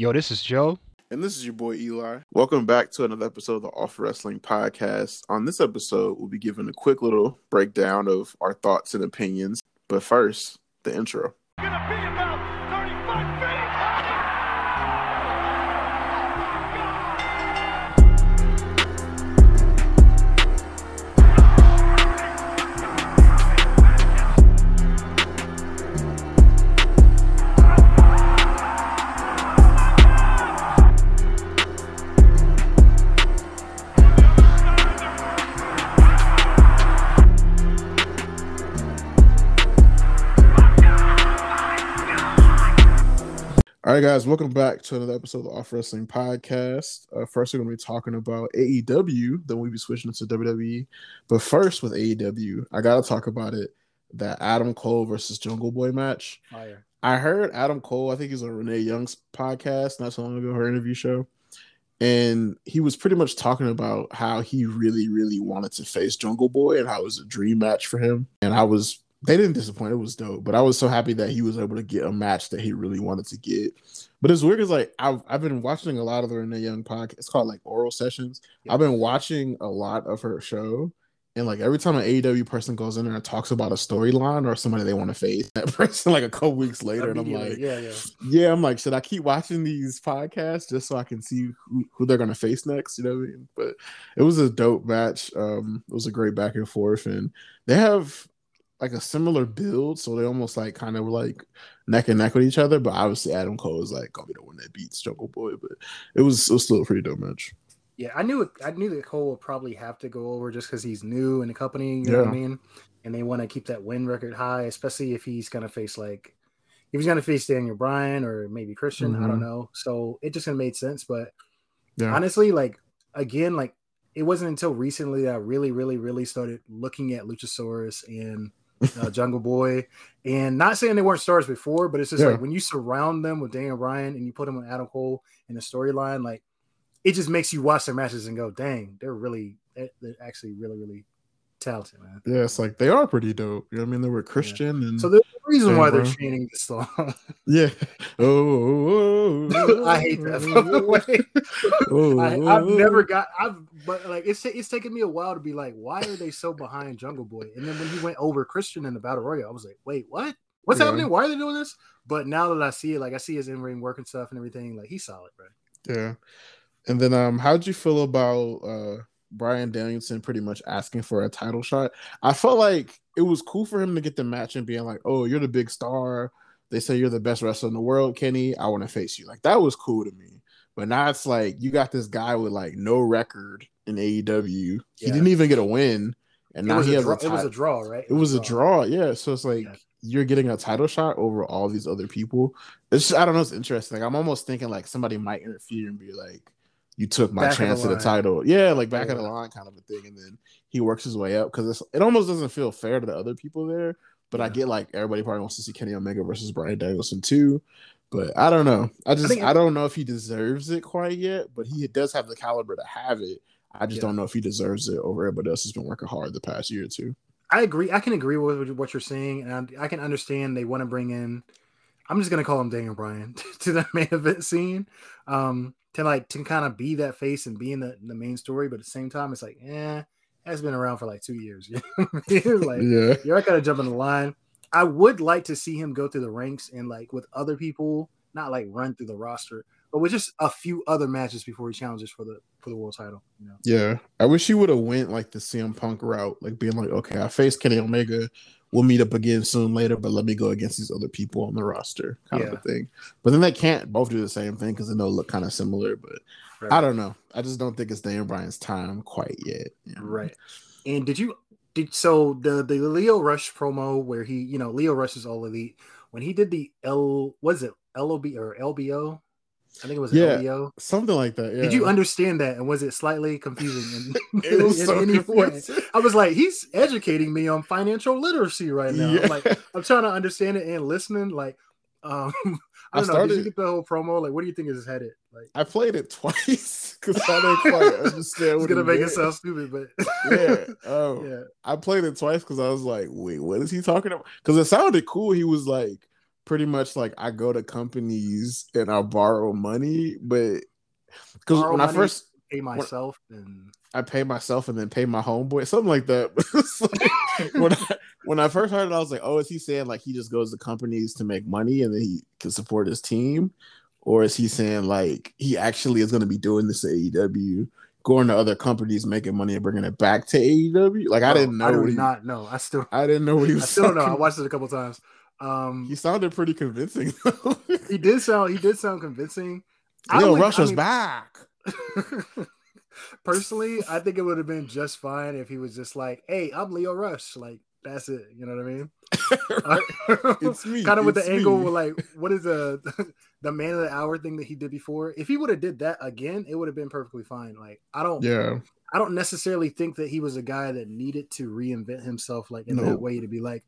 Yo, this is Joe. And this is your boy Eli. Welcome back to another episode of the Awful Wrestling Podcast. On this episode, we'll be giving a quick little breakdown of our thoughts and opinions. But first, the intro. Right, guys, welcome back to another episode of the Awful Wrestling Podcast. Uh, first, we're going to be talking about AEW, then we'll be switching to WWE. But first, with AEW, I got to talk about it that Adam Cole versus Jungle Boy match. I heard Adam Cole, I think he's on Renee Young's podcast not so long ago, her interview show. And he was pretty much talking about how he really, really wanted to face Jungle Boy and how it was a dream match for him. And I was they didn't disappoint. It was dope, but I was so happy that he was able to get a match that he really wanted to get. But it's weird because like I've I've been watching a lot of the Renee Young podcast. It's called like Oral Sessions. I've been watching a lot of her show, and like every time an AEW person goes in there and talks about a storyline or somebody they want to face, that person like a couple weeks later, and I'm like, yeah, yeah, yeah. I'm like, should I keep watching these podcasts just so I can see who, who they're gonna face next? You know what I mean? But it was a dope match. Um, it was a great back and forth, and they have like a similar build, so they almost like kind of like neck and neck with each other. But obviously, Adam Cole is like gonna be the one that beats Jungle Boy. But it was, it was still a pretty dope match. Yeah, I knew it, I knew that Cole would probably have to go over just because he's new in the company. You know what I mean? And they want to keep that win record high, especially if he's gonna face like if he's gonna face Daniel Bryan or maybe Christian. Mm-hmm. I don't know. So it just gonna made sense. But yeah. honestly, like again, like it wasn't until recently that I really, really, really started looking at Luchasaurus and uh, Jungle Boy, and not saying they weren't stars before, but it's just yeah. like when you surround them with Daniel Bryan and you put them with Adam Cole in a storyline, like it just makes you watch their matches and go, "Dang, they're really, they're actually really, really talented, man." Yeah, it's like they are pretty dope. You know what I mean? They were Christian, yeah. and so there's a reason why they're training this song. yeah. Oh, oh, oh, I hate that. oh, I, have never got. I've but like it's it's taken me a while to be like, why are they so behind Jungle Boy? And then when he went over Christian in the Battle Royale, I was like, wait, what? What's yeah. happening? Why are they doing this? But now that I see it, like I see his in ring work and stuff and everything, like he's solid, bro. Yeah. And then um, how'd you feel about uh Bryan Danielson pretty much asking for a title shot? I felt like it was cool for him to get the match and being like, Oh, you're the big star. They say you're the best wrestler in the world, Kenny. I want to face you. Like that was cool to me. But now it's like you got this guy with like no record in AEW. He didn't even get a win, and it now he has draw, a. T- it was a draw, right? It, it was, was, a draw. draw. Yeah. So it's like yeah. you're getting a title shot over all these other people. It's just, I don't know. It's interesting. Like I'm almost thinking like somebody might interfere and be like, "You took my back chance at the title." Yeah, like back yeah. of the line kind of a thing, and then he works his way up because it almost doesn't feel fair to the other people there. But yeah. I get like everybody probably wants to see Kenny Omega versus Bryan Danielson too. But I don't know. I just I, I, don't know if he deserves it quite yet, but he does have the caliber to have it. I just yeah. don't know if he deserves it over everybody else who's been working hard the past year or two. I agree. I can agree with what you're saying, and I can understand they want to bring in. I'm just gonna call him Daniel Bryan to the main event scene, um, to like to kind of be that face and be in the, the main story. But at the same time, it's like, eh, has been around for like two years. like, yeah, you're not gonna jump in the line. I would like to see him go through the ranks and like with other people, not like run through the roster, but with just a few other matches before he challenges for the for the world title. You know? Yeah, I wish he would have went like the CM Punk route, like being like, okay, I faced Kenny Omega. We'll meet up again soon later, but let me go against these other people on the roster, kind yeah. of a thing. But then they can't both do the same thing because they know look kind of similar. But right. I don't know. I just don't think it's Dan Bryan's time quite yet. You know? Right. And did you did so the the Lio Rush promo where he you know Lio Rush is all elite when he did the L was it LOB or LBO I think it was yeah, LBO. something like that. Yeah. Did you understand that, and was it slightly confusing? In, it was so way? I was like, he's educating me on financial literacy right now. Yeah. I'm like, I'm trying to understand it and listening. Like, um, I don't I started, know. Did you get the whole promo? Like, what do you think is his headed? Like, I played it twice because I didn't quite understand. it's gonna make it sound stupid, but yeah, um, yeah. I played it twice because I was like, wait, what is he talking about? Because it sounded cool. He was like pretty much like I go to companies and I borrow money, but because when I first pay myself and I pay myself and then pay my homeboy, something like that. like, when I when I first heard it, I was like, "Oh, is he saying like he just goes to companies to make money and then he can support his team, or is he saying like he actually is going to be doing this at AEW, going to other companies, making money and bringing it back to AEW? Like I didn't know. I he, not know. I still I didn't know what he was. I still don't know. I watched it a couple times. Um, he sounded pretty convincing. Though. He did sound. He did sound convincing. Lio Rush was I mean, back. Personally, I think it would have been just fine if he was just like, "Hey, I'm Lio Rush." Like that's it. You know what I mean? it's me. kind of with the me. angle, like what is the the man of the hour thing that he did before? If he would have did that again, it would have been perfectly fine. Like I don't. Yeah. I don't necessarily think that he was a guy that needed to reinvent himself like in that way to be like,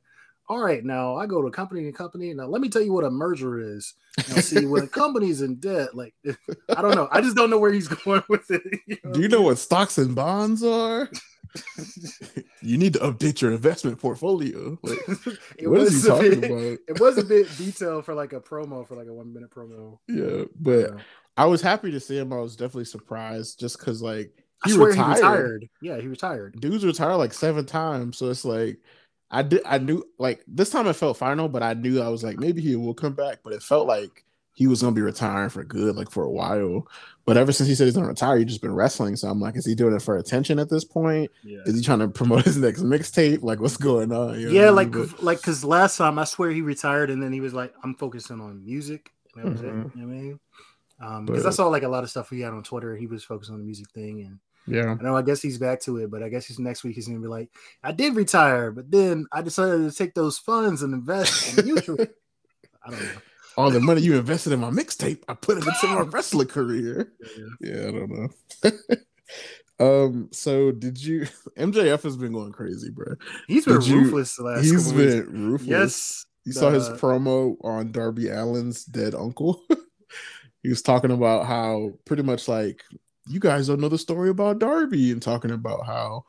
all right, now I go to company to company. Now let me tell you what a merger is. Now see when a company's in debt, like I don't know. I just don't know where he's going with it. You know? Do you know what stocks and bonds are? you need to update your investment portfolio. Like, what is he talking bit, about? It was a bit detailed for like a promo, for like a one minute promo. Yeah, but I was happy to see him. I was definitely surprised just because like he retired. he retired. Yeah, he retired. Dude's retired like seven times, so it's like I did. I knew like this time it felt final, but I knew I was like maybe he will come back. But it felt like he was gonna be retiring for good, like for a while. But ever since he said he's gonna retire, he's just been wrestling. So I'm like, is he doing it for attention at this point? Yeah. Is he trying to promote his next mixtape? Like, what's going on? You know yeah, like like because last time I swear he retired, and then he was like, I'm focusing on music. That was mm-hmm. it. You know what I mean? Um, because I saw like a lot of stuff he had on Twitter. He was focused on the music thing, and yeah. I know I guess he's back to it, but I guess he's next week he's gonna be like, I did retire, but then I decided to take those funds and invest in mutual. I don't know. All the money you invested in my mixtape, I put it into my wrestling career. Yeah, yeah I don't know. um, so did you MJF has been going crazy, bro. He's been did ruthless you, last He's been weeks. ruthless. Yes. You the... saw his promo on Darby Allin's dead uncle. he was talking about how pretty much like you guys don't know the story about Darby and talking about how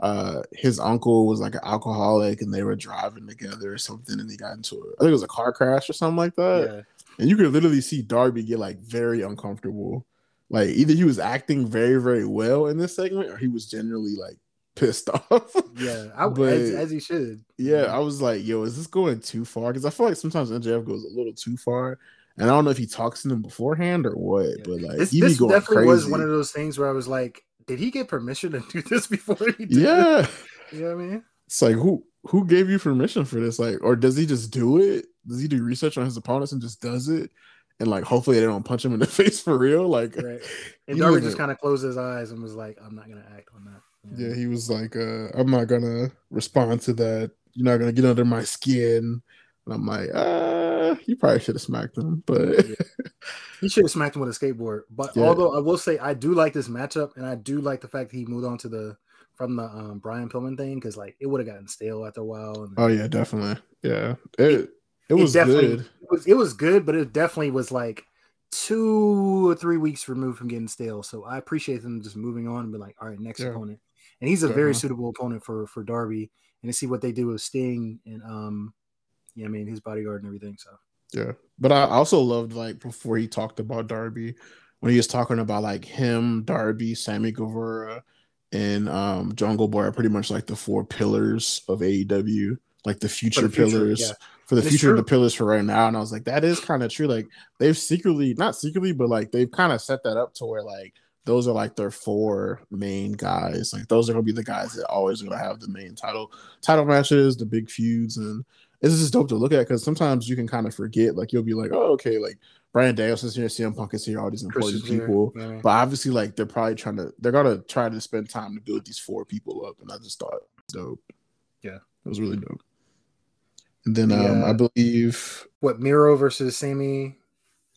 uh his uncle was like an alcoholic and they were driving together or something and they got into a, I think it was a car crash or something like that. Yeah. And you could literally see Darby get like very uncomfortable. Like either he was acting very, very well in this segment or he was generally like pissed off. yeah, I, but, as, as, he should. Yeah, I was like, yo, is this going too far? Because I feel like sometimes MJF goes a little too far. And I don't know if he talks to them beforehand or what, yeah. but like this, this definitely crazy. was one of those things where I was like, did he get permission to do this before he did Yeah. You know what I mean? It's like who who gave you permission for this? Like, or does he just do it? Does he do research on his opponents and just does it? And like hopefully they don't punch him in the face for real. Like right. and Darby just kind of closed his eyes and was like, I'm not gonna act on that. Yeah, yeah he was like, uh, I'm not gonna respond to that. You're not gonna get under my skin. And I'm like, uh, you probably should have smacked him, but he should have smacked him with a skateboard. But yeah. although I will say I do like this matchup, and I do like the fact that he moved on to the from the um, Brian Pillman thing because like it would have gotten stale after a while. And, oh yeah, definitely. Yeah, it it, it was it good. It was it was good, but it definitely was like two or three weeks removed from getting stale. So I appreciate them just moving on and be like, all right, next yeah. opponent. And he's a definitely. very suitable opponent for for Darby. And to see what they do with Sting and um yeah, I mean his bodyguard and everything. So yeah, but I also loved like before he talked about Darby when he was talking about like him, Darby, Sammy Guevara, and um Jungle Boy are pretty much like the four pillars of AEW, like the future, the future pillars. Yeah. For the and future, the pillars for right now, and I was like, that is kind of true. Like they've secretly, not secretly, but like they've kind of set that up to where like those are like their four main guys. Like those are gonna be the guys that always gonna have the main title title matches, the big feuds, and this is dope to look at because sometimes you can kind of forget. Like you'll be like, oh, okay, like Bryan Danielson is here, CM Punk is here, all these important people. Yeah. But obviously, like they're probably trying to, they're gonna try to spend time to build these four people up, and I just thought dope. Yeah, it was really dope. And then yeah. um, I believe what Miro versus Sammy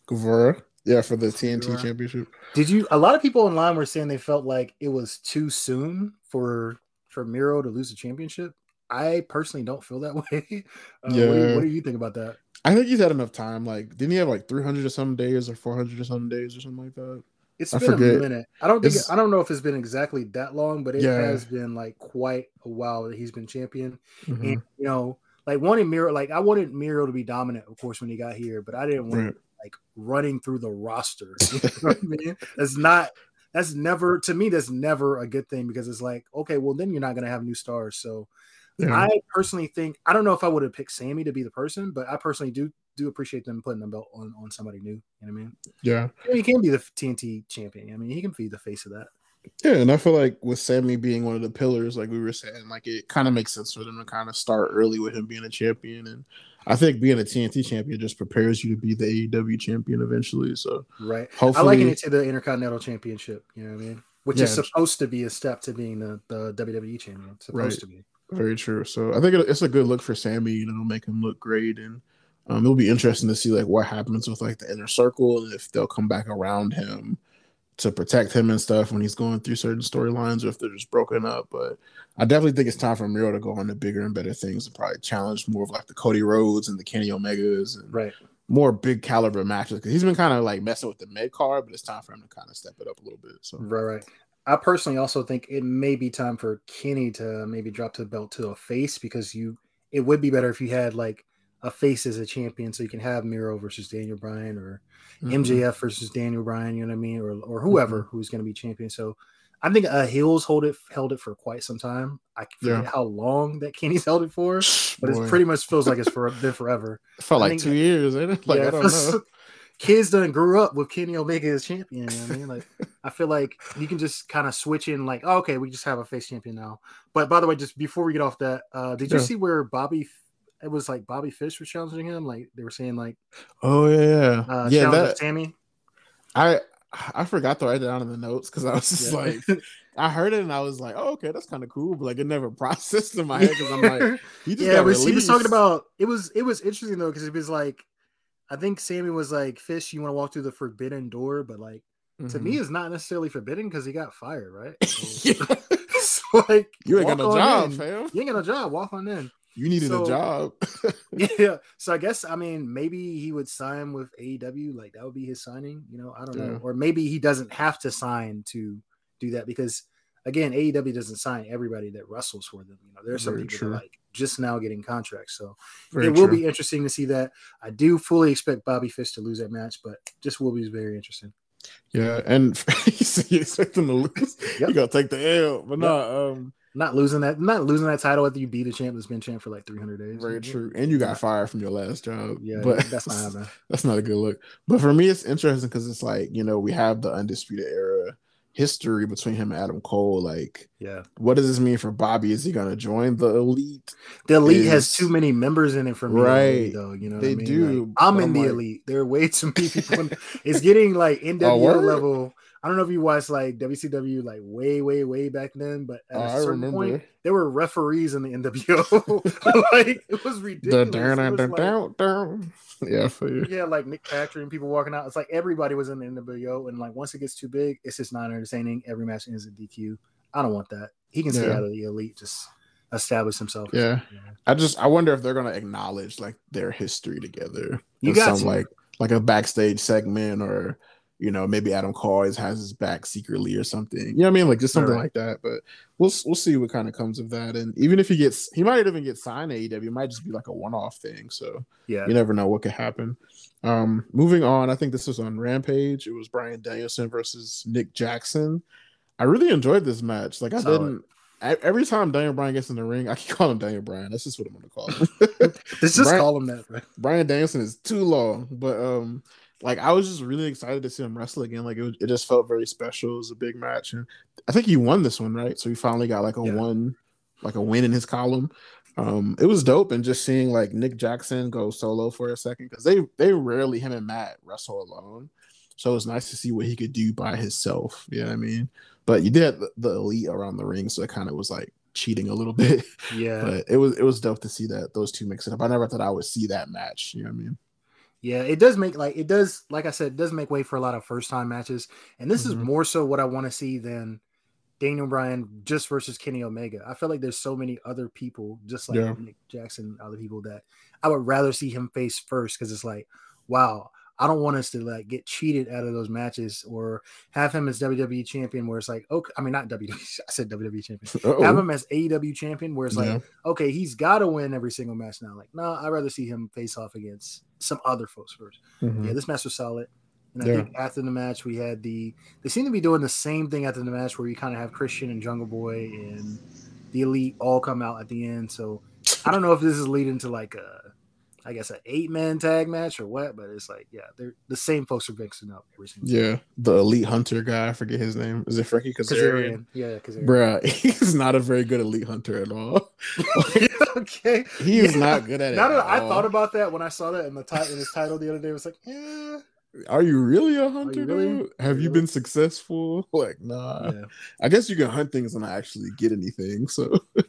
Guevara. Yeah, for the TNT Guevara. championship. Did you? A lot of people online were saying they felt like it was too soon for for Miro to lose the championship. I personally don't feel that way. Uh, yeah. What do, you, what do, you, think about that? I think he's had enough time. Like, didn't he have like 300 or some days or 400 or some days or something like that? It's I been forget. a minute. I don't think it, I don't know if it's been exactly that long, but it yeah. has been like quite a while that he's been champion. Mm-hmm. And you know, like wanted Miro, like I wanted Miro to be dominant, of course, when he got here, but I didn't want right. like running through the roster. You know I mean? That's not that's never to me, that's never a good thing because it's like, okay, well, then you're not gonna have new stars. So yeah. I personally think I don't know if I would have picked Sammy to be the person, but I personally do do appreciate them putting the belt on, on somebody new. You know what I mean? Yeah. He can be the TNT champion. I mean, he can be the face of that. Yeah, and I feel like with Sammy being one of the pillars, like we were saying, like it kind of makes sense for them to kind of start early with him being a champion. And I think being a TNT champion just prepares you to be the AEW champion eventually. So right, hopefully, I liken it to the Intercontinental Championship. You know what I mean? Which yeah, is supposed to be a step to being the, the WWE champion. It's supposed right. to be. Very true. So I think it's a good look for Sammy. You know, make him look great, and um, it'll be interesting to see like what happens with like the inner circle and if they'll come back around him to protect him and stuff when he's going through certain storylines or if they're just broken up. But I definitely think it's time for Miro to go on to bigger and better things and probably challenge more of like the Cody Rhodes and the Kenny Omegas and right. more big caliber matches because he's been kind of like messing with the mid card, but it's time for him to kind of step it up a little bit. So right, right. I personally also think it may be time for Kenny to maybe drop the belt to a face because you it would be better if you had like a face as a champion so you can have Miro versus Daniel Bryan or mm-hmm. MJF versus Daniel Bryan, you know what I mean, or or whoever mm-hmm. who's going to be champion. So I think uh, Hills hold it held it for quite some time. I forget yeah. how long that Kenny's held it for, but it pretty much feels like it's for been forever. Felt like two years, ain't it? Like, yeah, I don't know. Kids done grew up with Kenny Omega as champion. You know I mean, like I feel like you can just kind of switch in, like, oh, okay, we just have a face champion now. But by the way, just before we get off that, uh, did you yeah. see where Bobby it was like Bobby Fish was challenging him. Like they were saying, like, oh yeah, yeah, uh, yeah. That, Sammy. I I forgot to write it down in the notes because I was just yeah. like, I heard it and I was like, oh okay, that's kind of cool, but like it never processed in my head because I'm like, he just yeah, he was talking about it was it was interesting though because it was like, I think Sammy was like, Fish, you want to walk through the forbidden door, but like. Mm-hmm. To me, mm-hmm. it's not necessarily forbidden because he got fired, right? So, so like, you ain't got no job, in. fam. You ain't got no job. Walk on in. You needed so, a job. yeah. So I guess I mean maybe he would sign with AEW, like that would be his signing, you know, I don't yeah. know. Or maybe he doesn't have to sign to do that because again, AEW doesn't sign everybody that wrestles for them. You know, there's some people true. that like just now getting contracts. So very it will true. be interesting to see that. I do fully expect Bobby Fish to lose that match, but just will be very interesting. Yeah, and you expect him to lose. Yep. You gotta take the L, but yep. not um not losing that, not losing that title after you beat a champ that's been champ for like 300 days. Very true. And you got fired from your last job. Yeah, but that's not happening. That's not a good look. But for me, it's interesting because it's like you know we have the undisputed era history between him and Adam Cole. Like, yeah, what does this mean for Bobby? Is he gonna join the elite? The elite is... has too many members in it for me, right? Though you know, they I mean? do. Like, I'm in the like... elite. There are way too many people. it's getting like NWO oh, level I don't know if you watched like WCW like way, way, way back then, but at oh, a certain point, there were referees in the NWO. like it was ridiculous. it was like, yeah, for you. Yeah, like Nick Patrick and people walking out. It's like everybody was in the NWO, and like once it gets too big, it's just not entertaining. Every match ends in DQ. I don't want that. He can stay yeah. out of the elite. Just establish himself. Yeah. I just I wonder if they're gonna acknowledge like their history together. You got some, like like a backstage segment or you know, maybe Adam Cole has his back secretly or something. You know what I mean? Like just something right. like that. But we'll we'll see what kind of comes of that. And even if he gets, he might even get signed AEW. It might just be like a one off thing. So yeah, you never know what could happen. Um, moving on, I think this was on Rampage. It was Bryan Danielson versus Nick Jackson. I really enjoyed this match. Like I Solid. didn't. Every time Daniel Bryan gets in the ring, I can call him Daniel Bryan. That's just what I'm gonna call him. Let's just Brian, call him that. Right? Bryan Danielson is too long, but um, like I was just really excited to see him wrestle again. Like it, it just felt very special. It was a big match, and I think he won this one, right? So he finally got like a yeah. one, like a win in his column. Um, it was dope, and just seeing like Nick Jackson go solo for a second because they they rarely him and Matt wrestle alone. So it was nice to see what he could do by himself. You know what I mean? But you did the, the elite around the ring, so it kind of was like cheating a little bit. Yeah. But it was it was dope to see that those two mix it up. I never thought I would see that match. You know what I mean? Yeah, it does make like it does, like I said, it does make way for a lot of first time matches. And this mm-hmm. is more so what I want to see than Daniel Bryan just versus Kenny Omega. I feel like there's so many other people, just like yeah. Nick Jackson, other people that I would rather see him face first because it's like, wow, I don't want us to like get cheated out of those matches or have him as WWE champion where it's like, okay, I mean not WWE, I said WWE champion. Uh-oh. Have him as AEW champion where it's like, okay, he's got to win every single match now. Like, no, nah, I'd rather see him face off against some other folks 1st mm-hmm. Yeah, this match was solid. And I yeah. think after the match, we had the they seem to be doing the same thing after the match where you kind of have Christian and Jungle Boy and the Elite all come out at the end. So I don't know if this is leading to like a I guess an eight man tag match or what, but it's like, yeah, they're the same folks are mixing up every single Yeah, time. the elite hunter guy, I forget his name. Is it Frankie Kazarian? Yeah, Kazarian. Bruh, he's not a very good elite hunter at all. okay. He is yeah. not good at it. That I all. thought about that when I saw that in the title in his title the other day, I was like, yeah. Are you really a hunter? Really? Have you been successful? Like, nah. Yeah. I guess you can hunt things and not actually get anything. So yeah.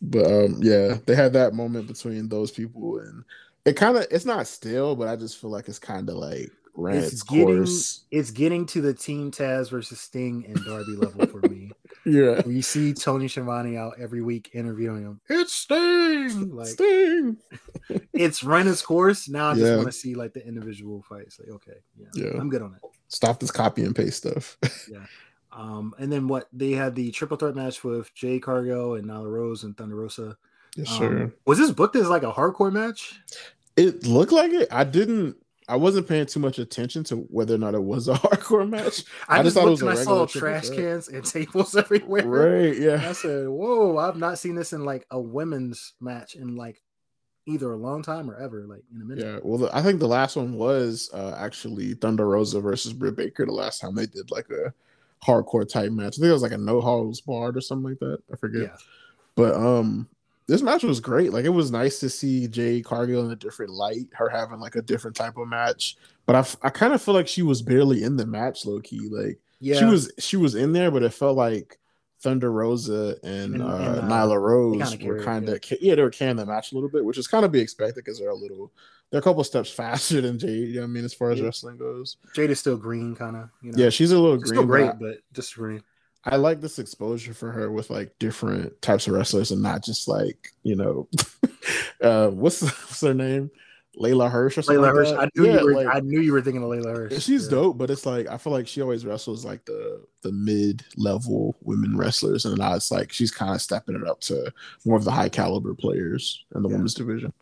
But um, yeah, they had that moment between those people, and it kind of it's not still, but I just feel like it's kind of like ran it's, it's getting course. it's getting to the Team Taz versus Sting and Darby level for me. Yeah, you see Tony Schiavone out every week interviewing him. It's Sting, like Sting. it's run its course. Now I just yeah. want to see like the individual fights. Like, okay, yeah, yeah, I'm good on it. Stop this copy and paste stuff. yeah. Um, and then what they had the triple threat match with Jade Cargill and Nyla Rose and Thunder Rosa. Yes, um, sir. Was this booked as like a hardcore match? It looked like it. I didn't. I wasn't paying too much attention to whether or not it was a hardcore match. I, I just, thought it was and I saw trash cans and tables everywhere. Right. Yeah. And I said, "Whoa! I've not seen this in like a women's match in like either a long time or ever, like in a minute." Yeah. Well, the, I think the last one was uh, actually Thunder Rosa versus Britt Baker. The last time they did like a hardcore type match. I think it was like a no holds barred or something like that. I forget. Yeah. But um this match was great. Like it was nice to see Jade Cargill in a different light, her having like a different type of match. But I, I kind of feel like she was barely in the match, low key. Like yeah. she was she was in there, but it felt like Thunder Rosa and, and, uh, and uh, Nyla Rose were kind of yeah. yeah they were carrying the match a little bit, which is kind of be expected because they're a little they're a couple steps faster than Jade. You know I mean, as far as yeah. wrestling goes, Jade is still green, kind of. You know? Yeah, she's a little she's green, still great, but, but just green. I like this exposure for her with like different types of wrestlers and not just like you know, uh, what's what's her name? Leyla Hirsch or something. Leyla Hirsch. I knew yeah, you were. Like, I knew you were thinking of Leyla Hirsch. She's yeah. dope, but it's like I feel like she always wrestles like the the mid level women wrestlers, and now it's like she's kind of stepping it up to more of the high caliber players in the yeah. women's division.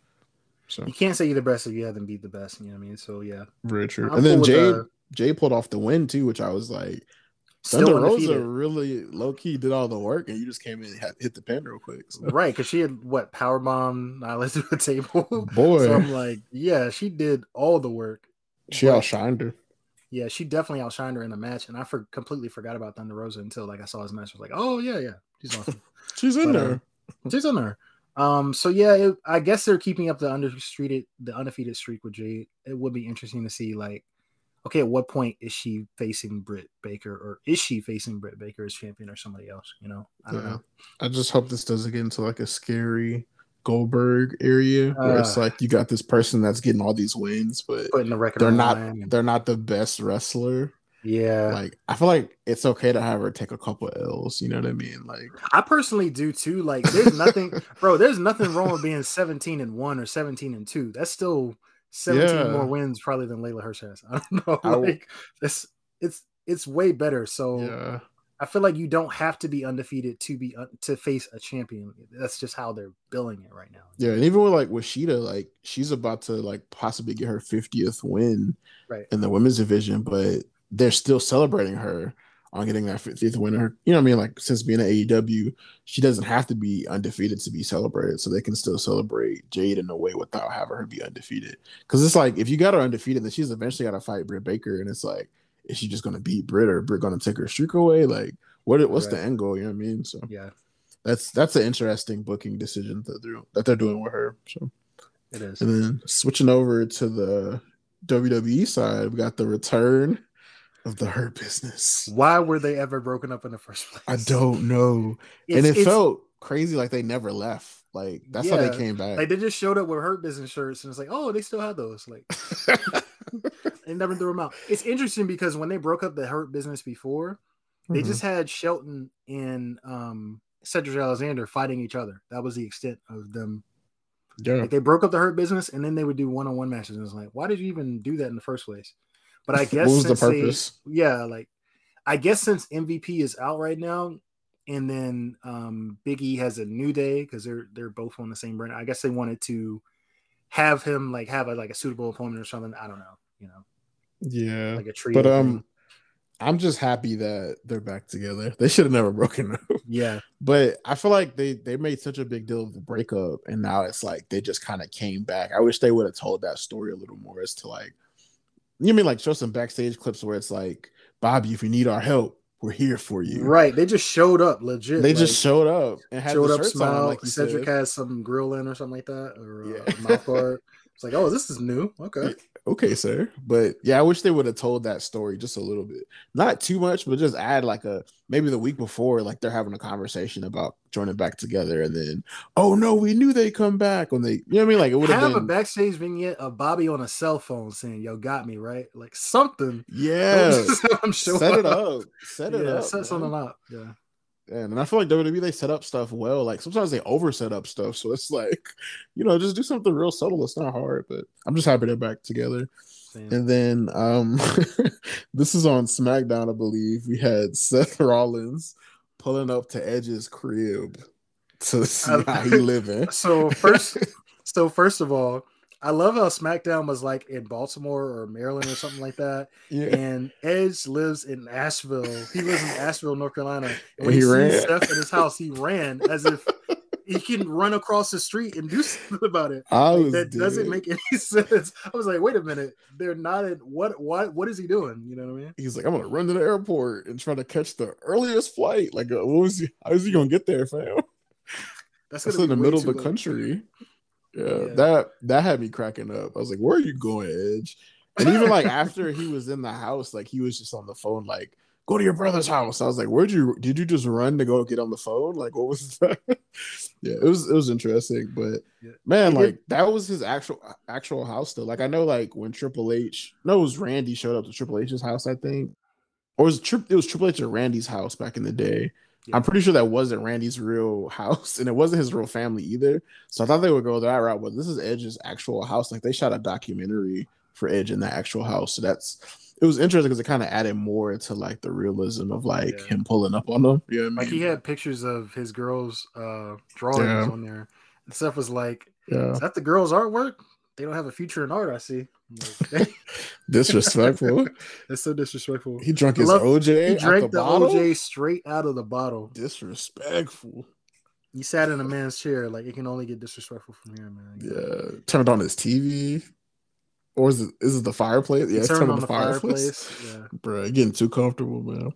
So you can't say you're the best if you haven't beat the best. You know what I mean? So yeah, very true. I'm and then Jay uh, Jade pulled off the win too, which I was like, Thunder Rosa really low key did all the work, and you just came in and hit the pin real quick. So. Right, because she had what power bomb Nyla through the table. Boy, so I'm like, yeah, she did all the work. She but, outshined her. Yeah, she definitely outshined her in the match, and I for, completely forgot about Thunder Rosa until like I saw his match. I was like, oh yeah, yeah, she's awesome. she's in but, there. Uh, she's in there. Um, so yeah, it, I guess they're keeping up the undefeated the undefeated streak with Jade. It would be interesting to see like okay, at what point is she facing Britt Baker or is she facing Britt Baker as champion or somebody else? You know, I don't yeah. know. I just hope this doesn't get into like a scary Goldberg area where uh, it's like you got this person that's getting all these wins, but the they're not they're not the best wrestler. Yeah. Like I feel like it's okay to have her take a couple L's, you know what I mean? Like I personally do too. Like there's nothing bro, there's nothing wrong with being 17 and 1 or 17 and 2. That's still 17 yeah. more wins probably than Leyla Hirsch has. I don't know. Like it's it's it's way better. So yeah. I feel like you don't have to be undefeated to be un- to face a champion. That's just how they're billing it right now. Yeah, and even with like Washida, like she's about to like possibly get her 50th win right. in the women's division, but they're still celebrating her on getting that 50th winner. You know what I mean? Like since being at AEW, she doesn't have to be undefeated to be celebrated. So they can still celebrate Jade in a way without having her be undefeated. Because it's like if you got her undefeated, then she's eventually got to fight Britt Baker, and it's like, is she just gonna beat Britt or Britt gonna take her streak away? Like, what what's right. the end goal? You know what I mean? So yeah, that's that's an interesting booking decision that they're that they're doing with her. So it is. And then switching over to the WWE side, we got the return of the hurt business. Why were they ever broken up in the first place? I don't know. It's, and it felt crazy like they never left. Like that's yeah, how they came back. Like they just showed up with hurt business shirts and it's like, oh, they still had those. Like they never threw them out. It's interesting because when they broke up the hurt business before, they mm-hmm. just had Shelton and um Cedric Alexander fighting each other. That was the extent of them Yeah. Like they broke up the Hurt Business, and then they would do one on one matches. And it's like, why did you even do that in the first place? But I guess what the since they- yeah, like I guess since MVP is out right now, and then um Biggie has a new day because they're they're both on the same brand. I guess they wanted to have him like have a like a suitable opponent or something. I don't know, you know, Yeah. like a tree. But um I'm just happy that they're back together. They should have never broken up. yeah, But I feel like they they made such a big deal of the breakup, and now it's like they just kind of came back. I wish they would have told that story a little more as to like, you mean like show some backstage clips where it's like, Bobby, if you need our help, we're here for you. right. They just showed up legit. They like, just showed up and had showed the up. on, Smile. like Cedric said. has some grill in or something like that, or uh, Yeah. a mouth guard. It's like, oh, this is new. Okay. Okay, sir. But yeah, I wish they would have told that story just a little bit. Not too much, but just add like a maybe the week before, like they're having a conversation about joining back together, and then oh no, we knew they come back when they you know what I mean? Like it would have been a backstage vignette of Bobby on a cell phone saying, "Yo, got me right," like something. yeah. Don't just have him show set it up. Set it yeah, up. set man. something up. Yeah. And, and I feel like WWE they set up stuff well. Like sometimes they over set up stuff, so it's like, you know, just do something real subtle. It's not hard, but I'm just happy they're back together. Same. And then um this is on SmackDown, I believe. We had Seth Rollins pulling up to Edge's crib to see how he living. So first, so first of all, I love how SmackDown was like in Baltimore or Maryland or something like that, Yeah. and Edge lives in Asheville. He lives in Asheville, North Carolina. And when he he, ran. sees Seth in his house, he ran as if he can run across the street and do something about it. I Like, was that doesn't make any sense. I was like, wait a minute, they're not in what? What? What is he doing? You know what I mean? He's like, I'm gonna run to the airport and try to catch the earliest flight. Like, uh, what was he? How is he gonna get there, fam? That's, That's in the middle of the late. country. Yeah, Yeah. that that had me cracking up. I was like, "Where are you going, Edge?" And even like after he was in the house, like he was just on the phone, like, "Go to your brother's house." I was like, "Where'd you? Did you just run to go get on the phone? Like, what was that?" yeah, it was it was interesting, but Yeah. man, like that was his actual actual house though. Like I know, like when Triple H, no, it was Randy showed up to Triple H's house, I think, or was Tri- it was Triple H at Randy's house back in the day. Yeah. I'm pretty sure that wasn't Randy's real house, and it wasn't his real family either. So I thought they would go that route, but this is Edge's actual house. Like they shot a documentary for Edge in that actual house. So that's it was interesting because it kind of added more to like the realism of like Yeah. him pulling up on them. Yeah, Like he had pictures of his girls' uh drawings Yeah. on there. And stuff was like, yeah, is that the girls' artwork? They don't have a future in art, I see. Like, disrespectful. That's so disrespectful. he drunk I his love- OJ. He drank the, the. OJ straight out of the bottle. Disrespectful. He sat in a man's chair. Like it can only get disrespectful from here, man. Yeah, turned on his TV. Or is it is it the fireplace? Yeah, turned turned on the fireplace. Yeah. Bro, getting too comfortable, man.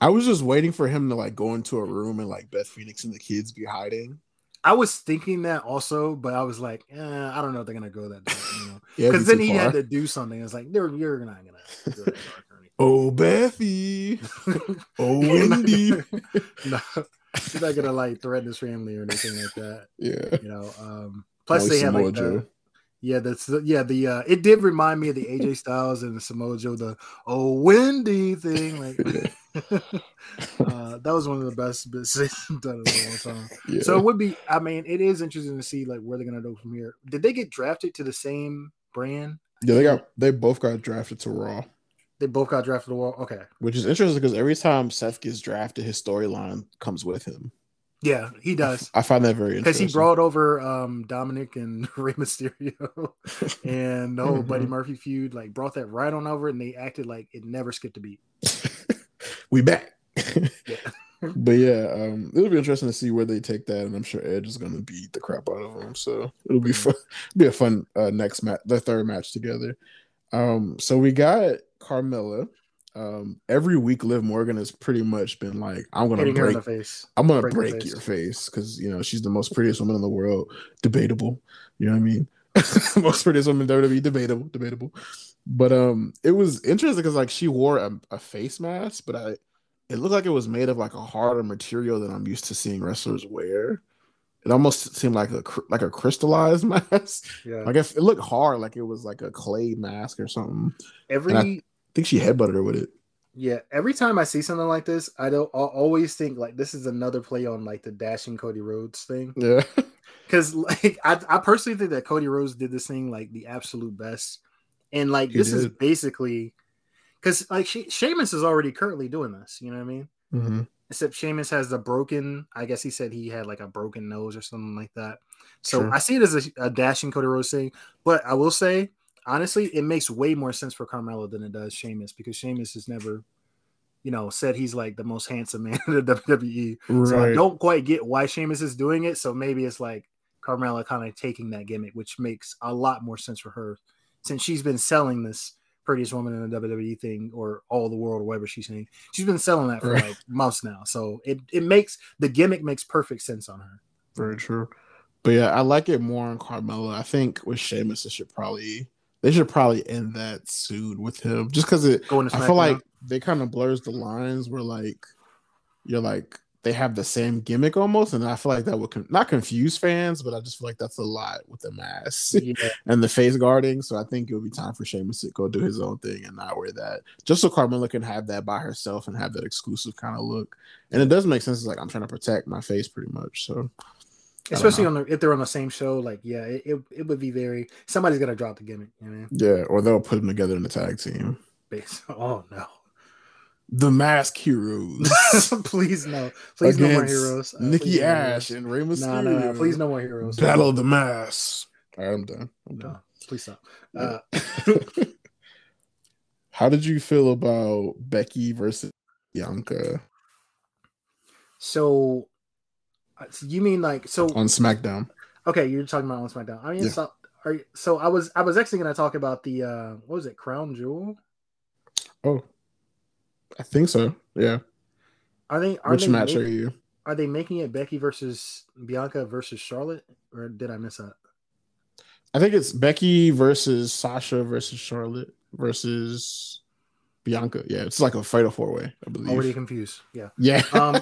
I was just waiting for him to like go into a room and like Beth Phoenix and the kids be hiding. I was thinking that also, but I was like, eh, I don't know if they're gonna go that Because then he had to do something. It's like they're you're not gonna go that dark or anything. Oh, Bethy. Oh, Wendy. no, he's not gonna like threaten his family or anything like that. yeah. You know. Um, plus, they had like the, yeah, that's yeah the uh, it did remind me of the AJ Styles and the Samoa Joe the oh Wendy thing like. uh, that was one of the best bits done in a long time. Yeah. So it would be. I mean, it is interesting to see like where they're gonna go from here. Did they get drafted to the same brand? yeah, they got they both got drafted to Raw, They both got drafted to Raw. Okay. which is interesting because every time Seth gets drafted, his storyline comes with him. Yeah, he does. I find that very interesting Because he brought over um Dominic and Rey Mysterio and the whole Buddy Mhm. Murphy feud, like brought that right on over, and they acted like it never skipped a beat. we back. Yeah. but yeah, um, it'll be interesting to see where they take that, and I'm sure Edge is going to beat the crap out of him. So it'll be fun. Be a fun uh, next match, the third match together. Um, so we got Carmella. Um, every week, Liv Morgan has pretty much been like, "I'm to Hitting break, the face. I'm to break break face. your face," because you know she's the most prettiest woman in the world. Debatable, you know what I mean? most prettiest woman in WWE. Debatable, debatable. But um, it was interesting because like she wore a, a face mask, but I it looked like it was made of like a harder material than I'm used to seeing wrestlers wear. It almost seemed like a like a crystallized mask. Yeah. Like if it looked hard, like it was like a clay mask or something. Every think she headbutted her with it. yeah, every time I see something like this, I don't. I always think like this is another play on like the dashing Cody Rhodes thing. Yeah, because like I, I personally think that Cody Rhodes did this thing like the absolute best, and like he this did. is basically because like she, Sheamus is already currently doing this. You know what I mean? Mm-hmm. Except Sheamus has the broken. I guess he said he had like a broken nose or something like that. So sure. I see it as a, a dashing Cody Rhodes thing. But I will say, honestly, it makes way more sense for Carmella than it does Sheamus because Sheamus has never, you know, said he's like the most handsome man in the WWE. Right. So I don't quite get why Sheamus is doing it. So maybe it's like Carmella kind of taking that gimmick, which makes a lot more sense for her since she's been selling this prettiest woman in the WWE thing or all the world or whatever she's saying. She's been selling that for right. like months now. So it, it makes the gimmick makes perfect sense on her. Very true. But yeah, I like it more on Carmella. I think with Sheamus, it should probably they should probably end that soon with him. Just because it I feel like they kind of blurs the lines where like you're like they have the same gimmick almost, and I feel like that would con- not confuse fans, but I just feel like that's a lot with the mask yeah. and the face guarding. So I think it would be time for Sheamus to go do his own thing and not wear that, just so Carmella can have that by herself and have that exclusive kind of look. And it does make sense. It's like I'm trying to protect my face pretty much. So especially on the if they're on the same show, like yeah, it, it, it would be very somebody's gonna drop the gimmick, you know? Yeah, or they'll put them together in a tag team. Oh no the mask heroes. please no. Please no more heroes. Uh, Nikki Ash and Rey Mysterio. No, no, no. Please no more heroes. Battle of the Mask. All right, I'm done. I'm no, done. please stop. Uh, How did you feel about Becky versus Bianca? So, so you mean like so on SmackDown? Okay, you're talking about on SmackDown. I mean, yeah. so, are, so I was I was actually going to talk about the uh what was it, Crown Jewel? Oh, I think so. Yeah. Are they? Are Which they match make, are you? Are they making it Becky versus Bianca versus Charlotte, or did I miss that? I think it's Becky versus Sasha versus Charlotte versus Bianca. Yeah, it's like a fatal four way. I believe. Already confused. Yeah. Yeah. Um,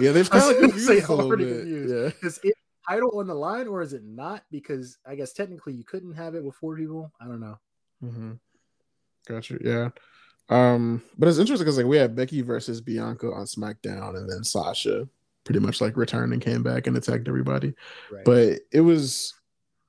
yeah, they've kind of confused say, a little bit. Confused. Yeah. Is it title on the line or is it not? Because I guess technically you couldn't have it with four people. I don't know. Mm-hmm. Gotcha. Yeah. Um, but it's interesting because like we had Becky versus Bianca on SmackDown, and then Sasha pretty much like returned and came back and attacked everybody. Right. But it was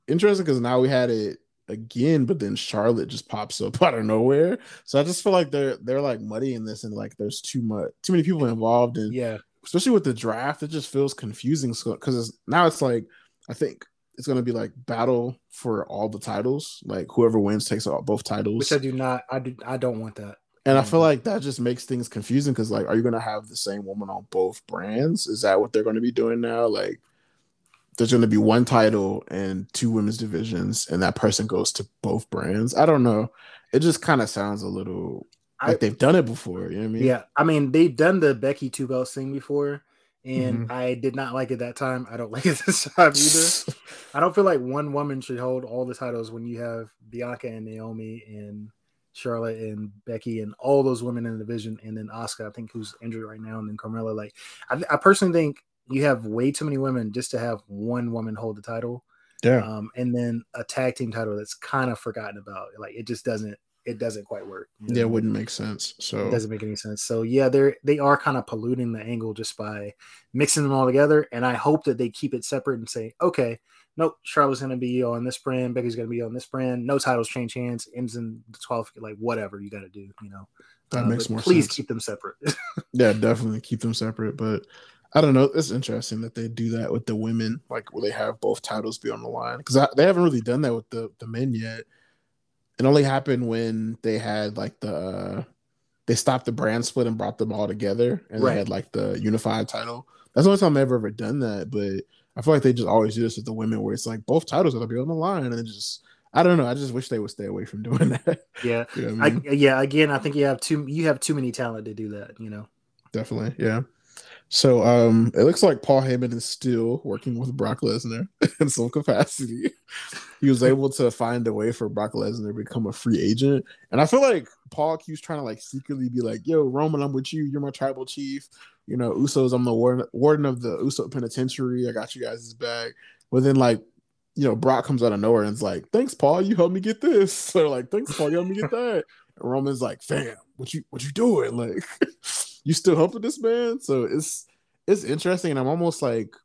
interesting because now we had it again, but then Charlotte just pops up out of nowhere. So I just feel like they're they're like muddying this and like there's too much too many people involved and yeah, especially with the draft, it just feels confusing because it's, now it's like I think it's gonna be like battle for all the titles. Like whoever wins takes all both titles. Which I do not. I do. I don't want that. And I feel like that just makes things confusing because, like, are you going to have the same woman on both brands? Is that what they're going to be doing now? Like, there's going to be one title and two women's divisions, and that person goes to both brands. I don't know. It just kind of sounds a little like they've done it before. You know what I mean? Yeah. I mean, they've done the Becky two belts thing before, and mm-hmm. I did not like it that time. I don't like it this time either. I don't feel like one woman should hold all the titles when you have Bianca and Naomi and Charlotte and Becky and all those women in the division, and then Asuka, I think, who's injured right now, and then Carmella. Like, I, I personally think you have way too many women just to have one woman hold the title. Yeah. Um, and then a tag team title that's kind of forgotten about. Like, it just doesn't. It doesn't quite work. You know? Yeah, it wouldn't make sense. So it doesn't make any sense. So yeah, they're they are kind of polluting the angle just by mixing them all together. And I hope that they keep it separate and say, okay, nope, Charlotte's going to be on this brand, Becky's going to be on this brand. No titles change hands, ends in the 12th, like whatever you got to do, you know. That uh, makes more please sense. keep them separate. yeah, definitely keep them separate. But I don't know. It's interesting that they do that with the women, like where they have both titles be on the line because they haven't really done that with the the men yet. It only happened when they had like the uh, they stopped the brand split and brought them all together, and right. they had like the unified title. That's the only time I've ever, ever done that. But I feel like they just always do this with the women, where it's like both titles gotta be on the line, and just I don't know. I just wish they would stay away from doing that. Yeah, you know I mean? I, yeah. Again, I think you have too you have too many talent to do that. You know. Definitely, yeah. So um it looks like Paul Heyman is still working with Brock Lesnar in some capacity. he was able to find a way for Brock Lesnar to become a free agent. And I feel like Paul keeps trying to like secretly be like, yo, Roman, I'm with you. You're my tribal chief. You know, Usos, I'm the warden, warden of the Uso penitentiary. I got you guys' back. But then like, you know, Brock comes out of nowhere and it's like, thanks, Paul, you helped me get this. So like, thanks, Paul, you helped me get that. And Roman's like, fam, what you what you doing? Like you still helping this man? So it's it's interesting, and I'm almost like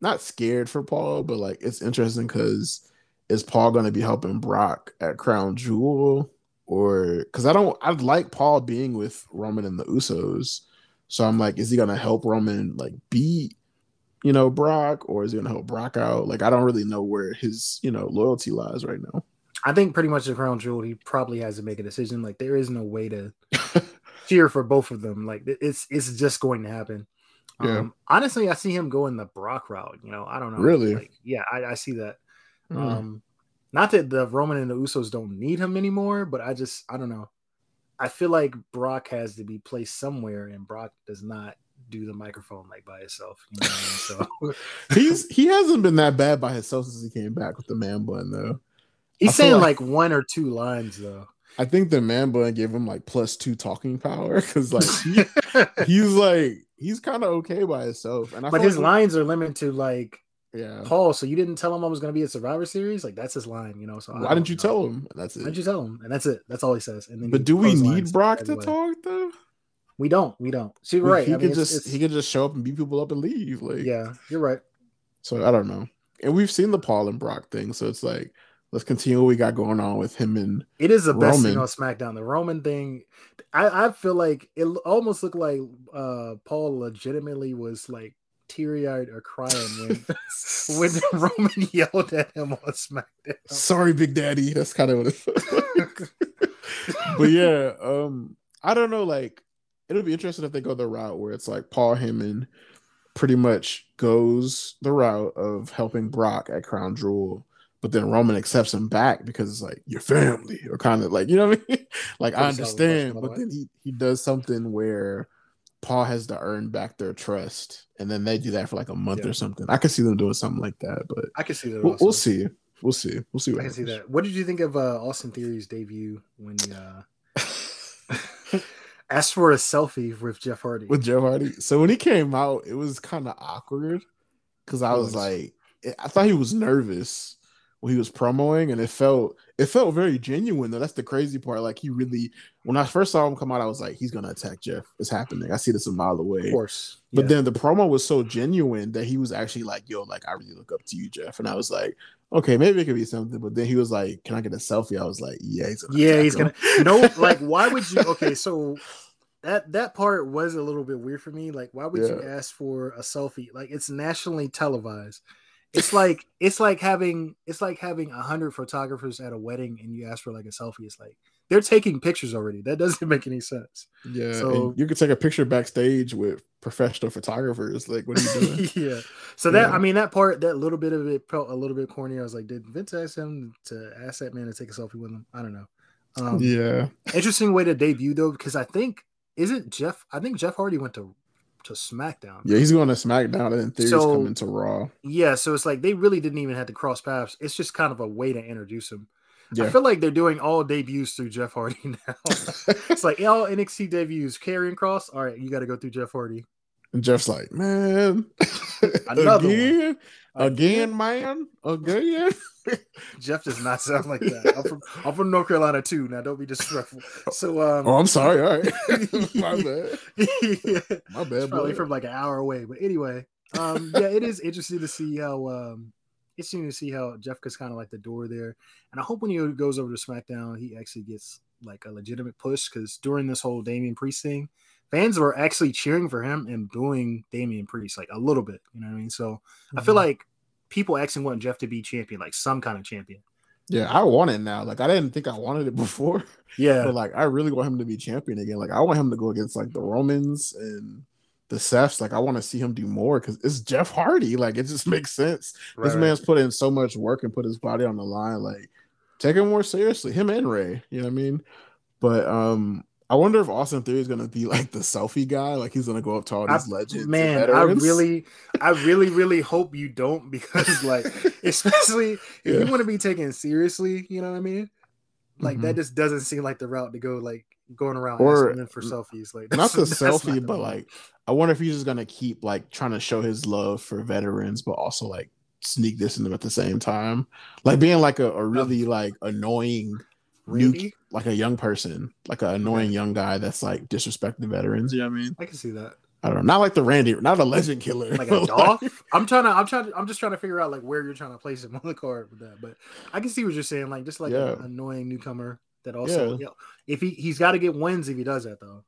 not scared for Paul, but like it's interesting because is Paul going to be helping Brock at Crown Jewel or because I don't I like Paul being with Roman and the Usos, so I'm like, is he going to help Roman like beat you know Brock or is he going to help Brock out? Like I don't really know where his you know loyalty lies right now. I think pretty much the Crown Jewel, he probably has to make a decision. Like there is no way to cheer for both of them. Like it's it's just going to happen. Yeah. Um, honestly, I see him going the Brock route. You know, I don't know. Really? Like, yeah, I, I see that. Mm. Um, not that the Roman and the Usos don't need him anymore, but I just I don't know. I feel like Brock has to be placed somewhere, and Brock does not do the microphone like by himself. You know I mean? So he's he hasn't been that bad by himself since he came back with the man bun though. He's saying like, like one or two lines though. I think the man bun gave him like plus two talking power because like he, he's like he's kind of okay by himself. And I but his like lines are limited to like yeah. Paul, so you didn't tell him I was going to be a Survivor Series? Like that's his line, you know. So why didn't you know. tell him? That's it. Why didn't you tell him? And that's it. That's all he says. And then but do we need Brock to talk though? We don't. We don't. See, right. He I could just it's, he could just show up and beat people up and leave. Like yeah, you're right. So I don't know. And we've seen the Paul and Brock thing, so it's like let's continue what we got going on with him and it is the Roman. best thing on SmackDown. The Roman thing, I, I feel like it almost looked like uh Paul legitimately was like teary eyed or crying when when Roman yelled at him on SmackDown. Sorry, Big Daddy. That's kind of what it. but yeah, um, I don't know. Like, it'll be interesting if they go the route where it's like Paul Heyman pretty much goes the route of helping Brock at Crown Jewel but then Roman accepts him back because it's like your family, or kind of like you know what I mean. like I understand, but then he he does something where Paul has to earn back their trust, and then they do that for like a month yeah. or something. I could see them doing something like that, but I can see that. We'll, we'll see. We'll see. We'll see. I can happens. see that. What did you think of uh, Austin Theory's debut when uh, asked for a selfie with Jeff Hardy? With Jeff Hardy. So when he came out, it was kind of awkward because I was like, I thought he was nervous he was promoing, and it felt it felt very genuine. Though that's the crazy part. Like he really, when I first saw him come out, I was like, he's gonna attack Jeff. It's happening. I see this a mile away. Of course. Yeah. But then the promo was so genuine that he was actually like, yo, like I really look up to you, Jeff. And I was like, okay, maybe it could be something. But then he was like, can I get a selfie? I was like, yeah, he's gonna yeah, he's him. gonna. No, like why would you? Okay, so that that part was a little bit weird for me. Like, why would yeah. you ask for a selfie? Like, it's nationally televised. It's like it's like having it's like having a hundred photographers at a wedding and you ask for like a selfie. It's like they're taking pictures already. That doesn't make any sense. Yeah. So you could take a picture backstage with professional photographers. Like, what are you doing? yeah. So that I mean that part, that little bit of it felt a little bit corny. I was like, did Vince ask him to ask that man to take a selfie with him? I don't know. Um, yeah. Interesting way to debut though, because I think isn't Jeff? I think Jeff Hardy went to to SmackDown. Yeah, he's going to SmackDown and then Theory's so, coming to Raw. Yeah, so it's like they really didn't even have to cross paths. It's just kind of a way to introduce him. Yeah. I feel like they're doing all debuts through Jeff Hardy now. it's like all NXT debuts, Karrion Kross. All right, you got to go through Jeff Hardy. And Jeff's like, man, again, again, man, again. Jeff does not sound like that. I'm from, I'm from North Carolina too. Now don't be disrespectful. So um, Oh, I'm sorry. All right. My bad. yeah. My bad. Probably boy. from like an hour away. But anyway, um, yeah, it is interesting to see how um interesting to see how Jeff gets kind of like the door there. And I hope when he goes over to SmackDown, he actually gets like a legitimate push because during this whole Damian Priest thing, fans were actually cheering for him and booing Damian Priest like a little bit. You know what I mean? So mm-hmm. I feel mm-hmm. like people actually want Jeff to be champion, like some kind of champion. Yeah, I want it now. Like I didn't think I wanted it before. Yeah, but like I really want him to be champion again. Like I want him to go against like the Romans and the Seths. Like I want to see him do more because it's Jeff Hardy. Like it just makes sense. Right. This man's put in so much work and put his body on the line. Like take him more seriously. Him and Ray. You know what I mean? But um, I wonder if Austin Theory is gonna be like the selfie guy, like he's gonna go up to all these I, legends. Man, I really, I really, really hope you don't because, like, especially if yeah. you want to be taken seriously, you know what I mean? Like mm-hmm. that just doesn't seem like the route to go. Like going around or for selfies, like not the selfie, not but like I wonder if he's just gonna keep like trying to show his love for veterans, but also like sneak this in them at the same time, like being like a, a really like annoying Randy? like a young person, like an annoying young guy that's like disrespecting veterans. You know what I mean? I can see that. I don't know, not like the Randy, not a legend killer. Like a Dolph. I'm trying to, I'm trying, to, I'm just trying to figure out like where you're trying to place him on the card with that. But I can see what you're saying, like just like yeah. an annoying newcomer that also, yeah. you know, if he he's got to get wins if he does that though.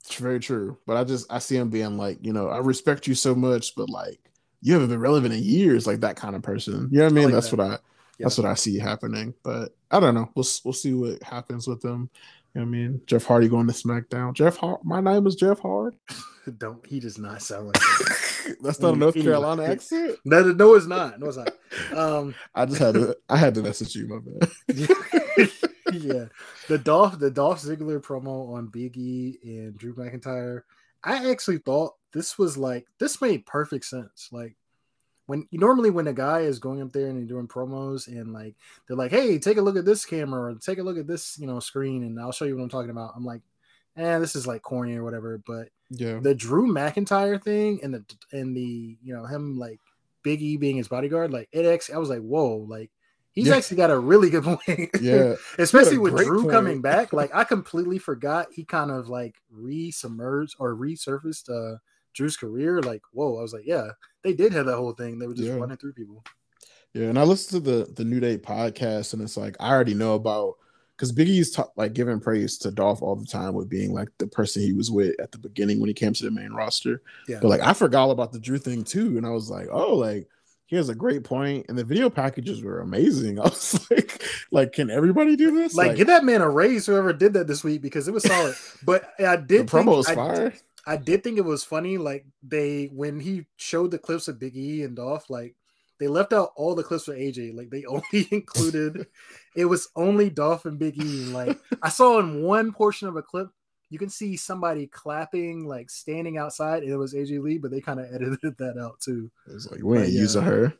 It's very true, but I just I see him being like, you know, I respect you so much, but like you haven't been relevant in years, like that kind of person. You know what I mean? I like that's that. what I yeah. that's what I see happening. But I don't know. We'll we'll see what happens with them. You know what I mean? Jeff Hardy going to SmackDown. Jeff Hard. My name is Jeff Hard. Don't he does not sound like that. That's not a North Carolina accent. No, no, it's not. No, it's not. Um, I just had to. I had to message you, my man. yeah, the Dolph the Dolph Ziggler promo on Big E and Drew McIntyre. I actually thought this was like this made perfect sense. Like when normally when a guy is going up there and doing promos and like they're like, "Hey, take a look at this camera or take a look at this, you know, screen, and I'll show you what I'm talking about." I'm like, "Eh, this is like corny or whatever." But yeah, the Drew McIntyre thing and the and the you know him like Big E being his bodyguard, like it actually, I was like, "Whoa!" Like he's yeah. actually got a really good point. Yeah, especially with Drew point. coming back. Like I completely forgot he kind of like re-submerged or resurfaced uh Drew's career. Like, whoa! I was like, yeah they did have that whole thing. They were just yeah. running through people. Yeah, and I listened to the the New Day podcast, and it's like I already know about because Big E's ta- like giving praise to Dolph all the time with being like the person he was with at the beginning when he came to the main roster. Yeah. But like I forgot all about the Drew thing too, and I was like, oh, like he has a great point, and the video packages were amazing. I was like, like, can everybody do this? Like, like get that man a raise, whoever did that this week, because it was solid. but I did the promo was fire. I did think it was funny, like they when he showed the clips of Big E and Dolph, like they left out all the clips for AJ. Like they only included it was only Dolph and Big E. Like I saw in one portion of a clip, you can see somebody clapping, like standing outside, and it was AJ Lee, but they kind of edited that out too. It was like we ain't yeah. using her.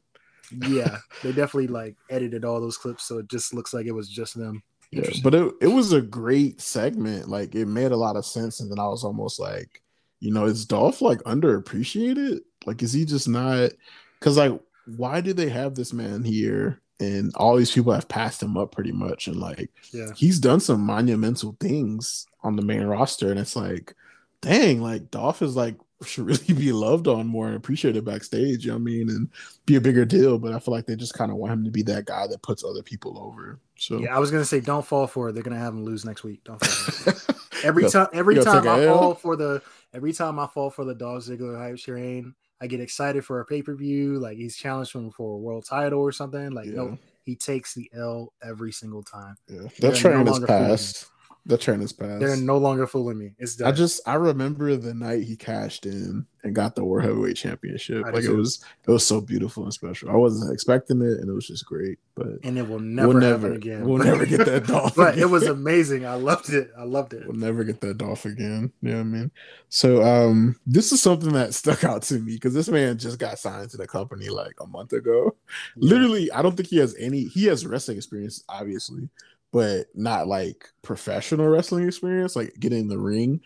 yeah, they definitely like edited all those clips, so it just looks like it was just them. Yeah, but it, it was a great segment. Like it made a lot of sense, and then I was almost like, you know, is Dolph like underappreciated? Like, is he just not? Because like, why do they have this man here? And all these people have passed him up pretty much, and like, yeah, he's done some monumental things on the main roster, and it's like, dang, like Dolph is like should really be loved on more and appreciated backstage, you know what I mean, and be a bigger deal. But I feel like they just kind of want him to be that guy that puts other people over. So yeah, I was gonna say don't fall for it. They're gonna have him lose next week. Don't fall every time every time I fall for the every time I fall for the Dolph Ziggler hype train, I get excited for a pay per view. Like he's challenged him for a world title or something. Like yeah. no, he takes the L every single time. Yeah, that train no is passed. The train is passed. They're no longer fooling me. It's done. I just I remember the night he cashed in and got the World Heavyweight Championship. I like it was it was so beautiful and special. I wasn't expecting it, and it was just great. But and it will never we'll never again. We'll never get that Dolph. but again. it was amazing. I loved it. I loved it. We'll never get that Dolph again. You know what I mean? So um, this is something that stuck out to me because this man just got signed to the company like a month ago. Yeah. Literally, I don't think he has any. He has wrestling experience, obviously, but not like professional wrestling experience, like getting in the ring.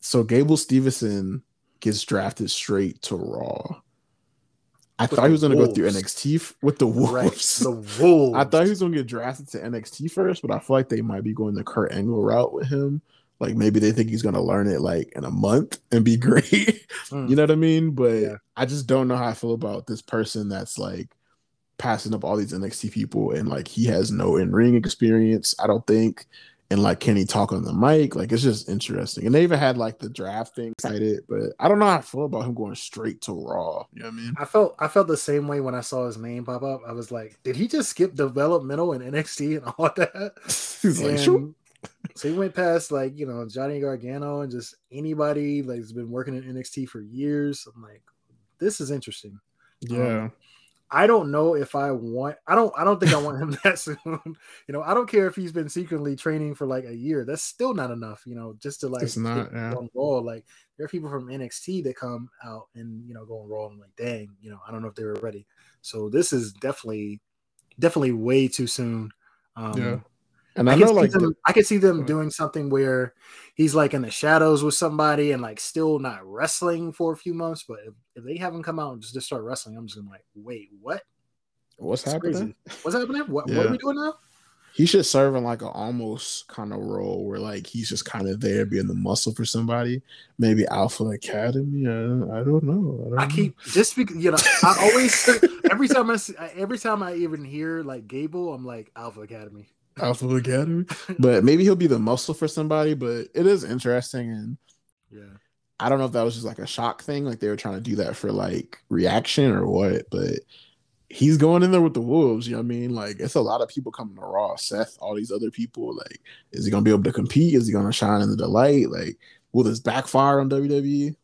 So Gable Steveson gets drafted straight to Raw. I with thought he was going to go through NXT f- with the Wolves. Right, the Wolves. I thought he was going to get drafted to NXT first, but I feel like they might be going the Kurt Angle route with him. Like maybe they think he's going to learn it like in a month and be great. Mm. you know what I mean? But yeah. I just don't know how I feel about this person that's like passing up all these NXT people and like he has no in ring experience, I don't think. And like, can he talk on the mic? Like, it's just interesting. And they even had like the draft thing excited, but I don't know how I feel about him going straight to Raw. You know what I mean? I felt I felt the same way when I saw his name pop up. I was like, did he just skip developmental and NXT and all that? He's and like, sure. so he went past like you know Johnny Gargano and just anybody like has been working in NXT for years. I'm like, this is interesting. Yeah. Um, I don't know if I want. I don't. I don't think I want him that soon. you know, I don't care if he's been secretly training for like a year. That's still not enough. You know, just to like it's not yeah. on Raw. Like there are people from NXT that come out and you know go on Raw. I'm like, dang. You know, I don't know if they were ready. So this is definitely, definitely way too soon. Um, yeah. And I, I know, like, them, I could see them doing something where he's like in the shadows with somebody and like still not wrestling for a few months. But if, if they haven't come out and just, just start wrestling, I'm just gonna like, wait, what? What's That's happening? Crazy. What's happening? What, yeah. what are we doing now? he should serve in like an almost kind of role where like he's just kind of there being the muscle for somebody. Maybe Alpha Academy. I, I don't know. I, don't I keep know. just because you know I always every time I see, every time I even hear like Gable, I'm like Alpha Academy. Alpha Academy. but maybe he'll be the muscle for somebody. But it is interesting and yeah. I don't know if that was just like a shock thing, like they were trying to do that for like reaction or what, but he's going in there with the wolves. You know what I mean? Like it's a lot of people coming to Raw. Seth, all these other people. Like, is he gonna be able to compete? Is he gonna shine in the delight? Like, will this backfire on WWE?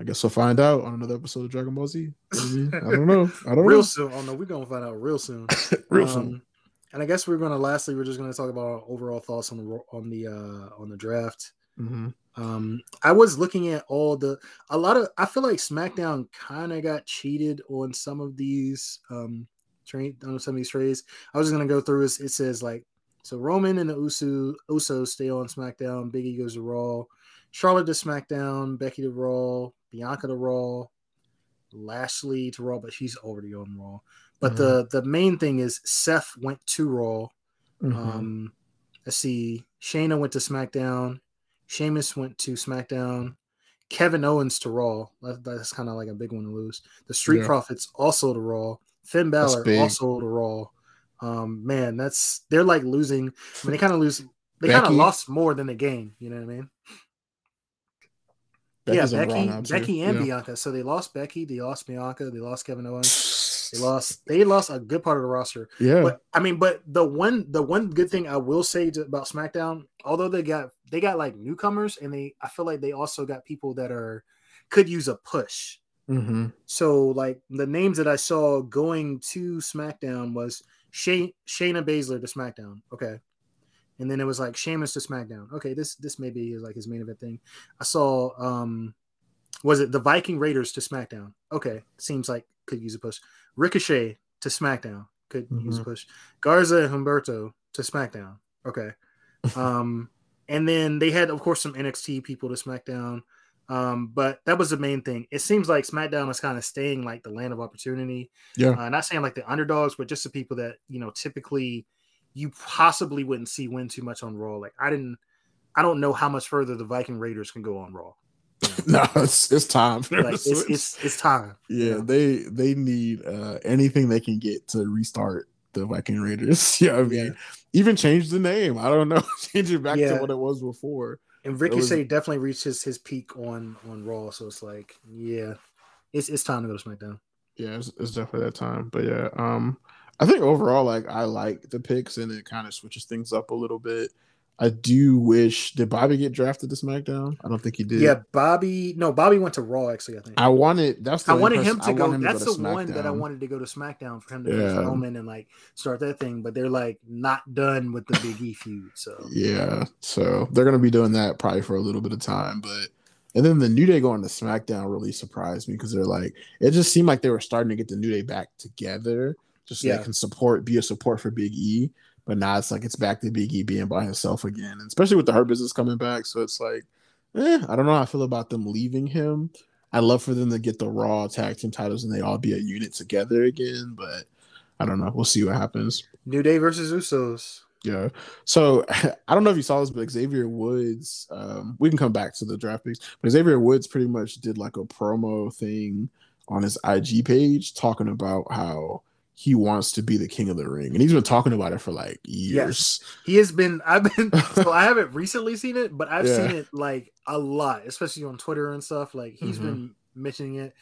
I guess we'll find out on another episode of Dragon Ball Z. I don't know. I don't real know. soon. Oh no, we're gonna find out real soon. real um, soon. And I guess we're gonna lastly, we're just gonna talk about our overall thoughts on the on the uh on the draft. Mm-hmm. Um, I was looking at all the a lot of I feel like SmackDown kind of got cheated on some of these um train on some of these trades. I was just gonna go through it. It says like so Roman and the Uso Usos stay on SmackDown. Biggie goes to Raw. Charlotte to SmackDown. Becky to Raw. Bianca to Raw. Lashley to Raw, but she's already on Raw. But mm-hmm. the the main thing is Seth went to Raw. Mm-hmm. Um, let's see. Shayna went to SmackDown. Sheamus went to SmackDown. Kevin Owens to Raw. That, that's kind of like a big one to lose. The Street yeah. Profits also to Raw. Finn Balor also to Raw. Um, man, that's they're like losing. I mean, they kind of lose. They kind of lost more than they gained. You know what I mean? Becky's yeah, Becky, Becky and yeah. Bianca. So they lost Becky, they lost Bianca, they lost Kevin Owens. They lost. They lost a good part of the roster. Yeah. But I mean, but the one, the one good thing I will say to, about SmackDown, although they got they got like newcomers, and they I feel like they also got people that are could use a push. Mm-hmm. So like the names that I saw going to SmackDown was Shay, Shayna Baszler to SmackDown. Okay and then it was like Sheamus to SmackDown. Okay, this this maybe is like his main event thing. I saw um was it the Viking Raiders to SmackDown? Okay, seems like could use a push. Ricochet to SmackDown could mm-hmm. use a push. Garza and Humberto to SmackDown. Okay. Um and then they had of course some NXT people to SmackDown. Um, but that was the main thing. It seems like SmackDown is kind of staying like the land of opportunity. Yeah. Uh, not saying like the underdogs, but just the people that, you know, typically you possibly wouldn't see win too much on Raw. Like I didn't, I don't know how much further the Viking Raiders can go on Raw. no, it's it's time. Like, it's, it's, it's time. Yeah, you know? they they need uh, anything they can get to restart the Viking Raiders. yeah, I mean, yeah. even change the name. I don't know, change it back yeah. to what it was before. And Ricochet was... definitely reached his, his peak on on Raw, so it's like, yeah, it's it's time to go to SmackDown. Yeah, it's, it's definitely that time. But yeah, um, I think overall, like I like the picks and it kind of switches things up a little bit. I do wish did Bobby get drafted to SmackDown? I don't think he did. Yeah, Bobby. No, Bobby went to Raw. Actually, I think I wanted. That's I wanted him to go. That's to go the one that I wanted to go to SmackDown for him to yeah. Roman and like start that thing. But they're like not done with the Big E feud. So yeah, so they're gonna be doing that probably for a little bit of time. But and then the New Day going to SmackDown really surprised me because they're like it just seemed like they were starting to get the New Day back together just so yeah. they can support, be a support for Big E. But now it's like it's back to Big E being by himself again, and especially with the Hurt Business coming back. So it's like, eh, I don't know how I feel about them leaving him. I'd love for them to get the Raw tag team titles and they all be a unit together again, but I don't know. We'll see what happens. New Day versus Usos. Yeah. So I don't know if you saw this, but Xavier Woods, um, we can come back to the draft picks, but Xavier Woods pretty much did like a promo thing on his IG page talking about how he wants to be the king of the ring and he's been talking about it for like years yes. he has been i've been so i haven't recently seen it but i've yeah. seen it like a lot especially on twitter and stuff like he's mm-hmm. been mentioning it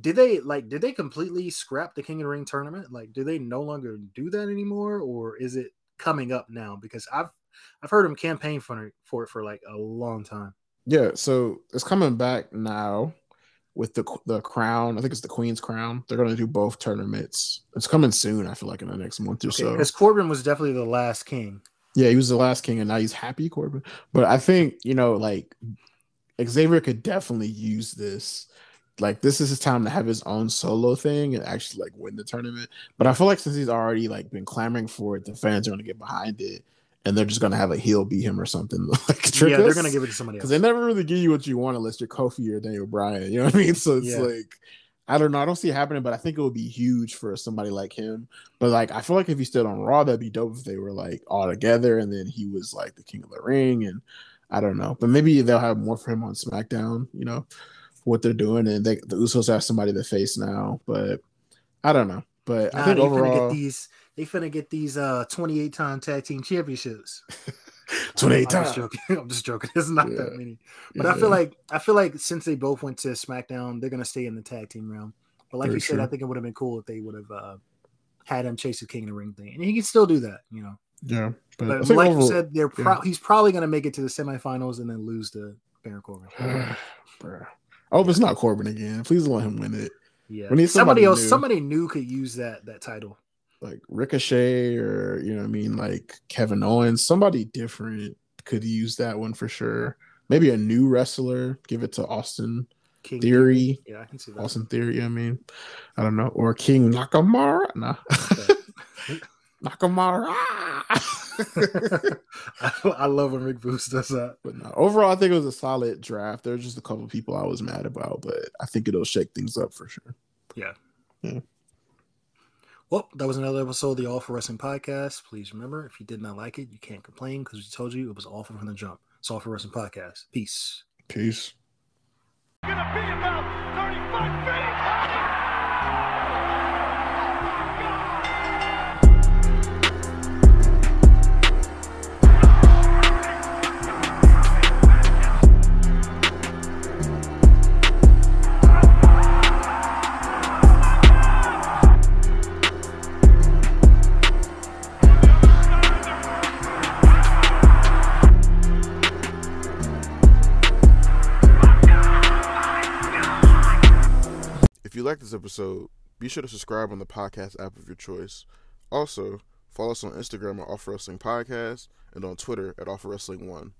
did they like did they completely scrap the king of the ring tournament like do they no longer do that anymore or is it coming up now because i've i've heard him campaign for it for it for like a long time yeah so it's coming back now with the the crown. I think it's the Queen's crown. They're gonna do both tournaments. It's coming soon. I feel like in the next month or okay, so. Because Corbin was definitely the last king. Yeah, he was the last king, and now he's happy Corbin. But I think you know, like Xavier could definitely use this. Like this is his time to have his own solo thing and actually like win the tournament. But I feel like since he's already like been clamoring for it, the fans are gonna get behind it and they're just gonna have a heel beat him or something. like yeah, they're gonna give it to somebody else. because they never really give you what you want unless you're Kofi or Daniel Bryan. You know what I mean? So it's yeah. like I don't know. I don't see it happening, but I think it would be huge for somebody like him. But like, I feel like if he stood on Raw, that'd be dope if they were like all together, and then he was like the king of the ring, and I don't know. But maybe they'll have more for him on SmackDown. You know what they're doing, and they, the Usos have somebody to face now. But I don't know. But nah, I think overall, these they finna get these uh 28 time tag team championships. 28 times. I'm just joking. I'm just joking. It's not yeah. that many. But yeah. I feel like I feel like since they both went to SmackDown, they're gonna stay in the tag team realm. But like Very you said, true. I think it would have been cool if they would have uh, had him chase the King of the Ring thing, and he can still do that, you know. Yeah, but, but like overall, you said, they're pro- yeah. he's probably gonna make it to the semifinals and then lose to Baron Corbin. Hope it's not Corbin again. Please let him win it. Yeah, we need somebody, somebody else. New. Somebody new could use that that title, like Ricochet or you know, I mean, like Kevin Owens. Somebody different could use that one for sure. Maybe a new wrestler. Give it to Austin King Theory. Yeah, I can see that. Austin Theory. I mean, I don't know, or King Nakamura. Nah. Nakamura. I love when Rick Boogs does that. But no, overall, I think it was a solid draft. There's just a couple people I was mad about, but I think it'll shake things up for sure. Yeah. Yeah. Well, that was another episode of the Awful Wrestling podcast. Please remember, if you did not like it, you can't complain because we told you it was awful from the jump. It's Awful Wrestling podcast. Peace. Peace. About 35 like this episode, be sure to subscribe on the podcast app of your choice. Also, follow us on Instagram at Awful Wrestling Podcast and on Twitter at Awful Wrestling One.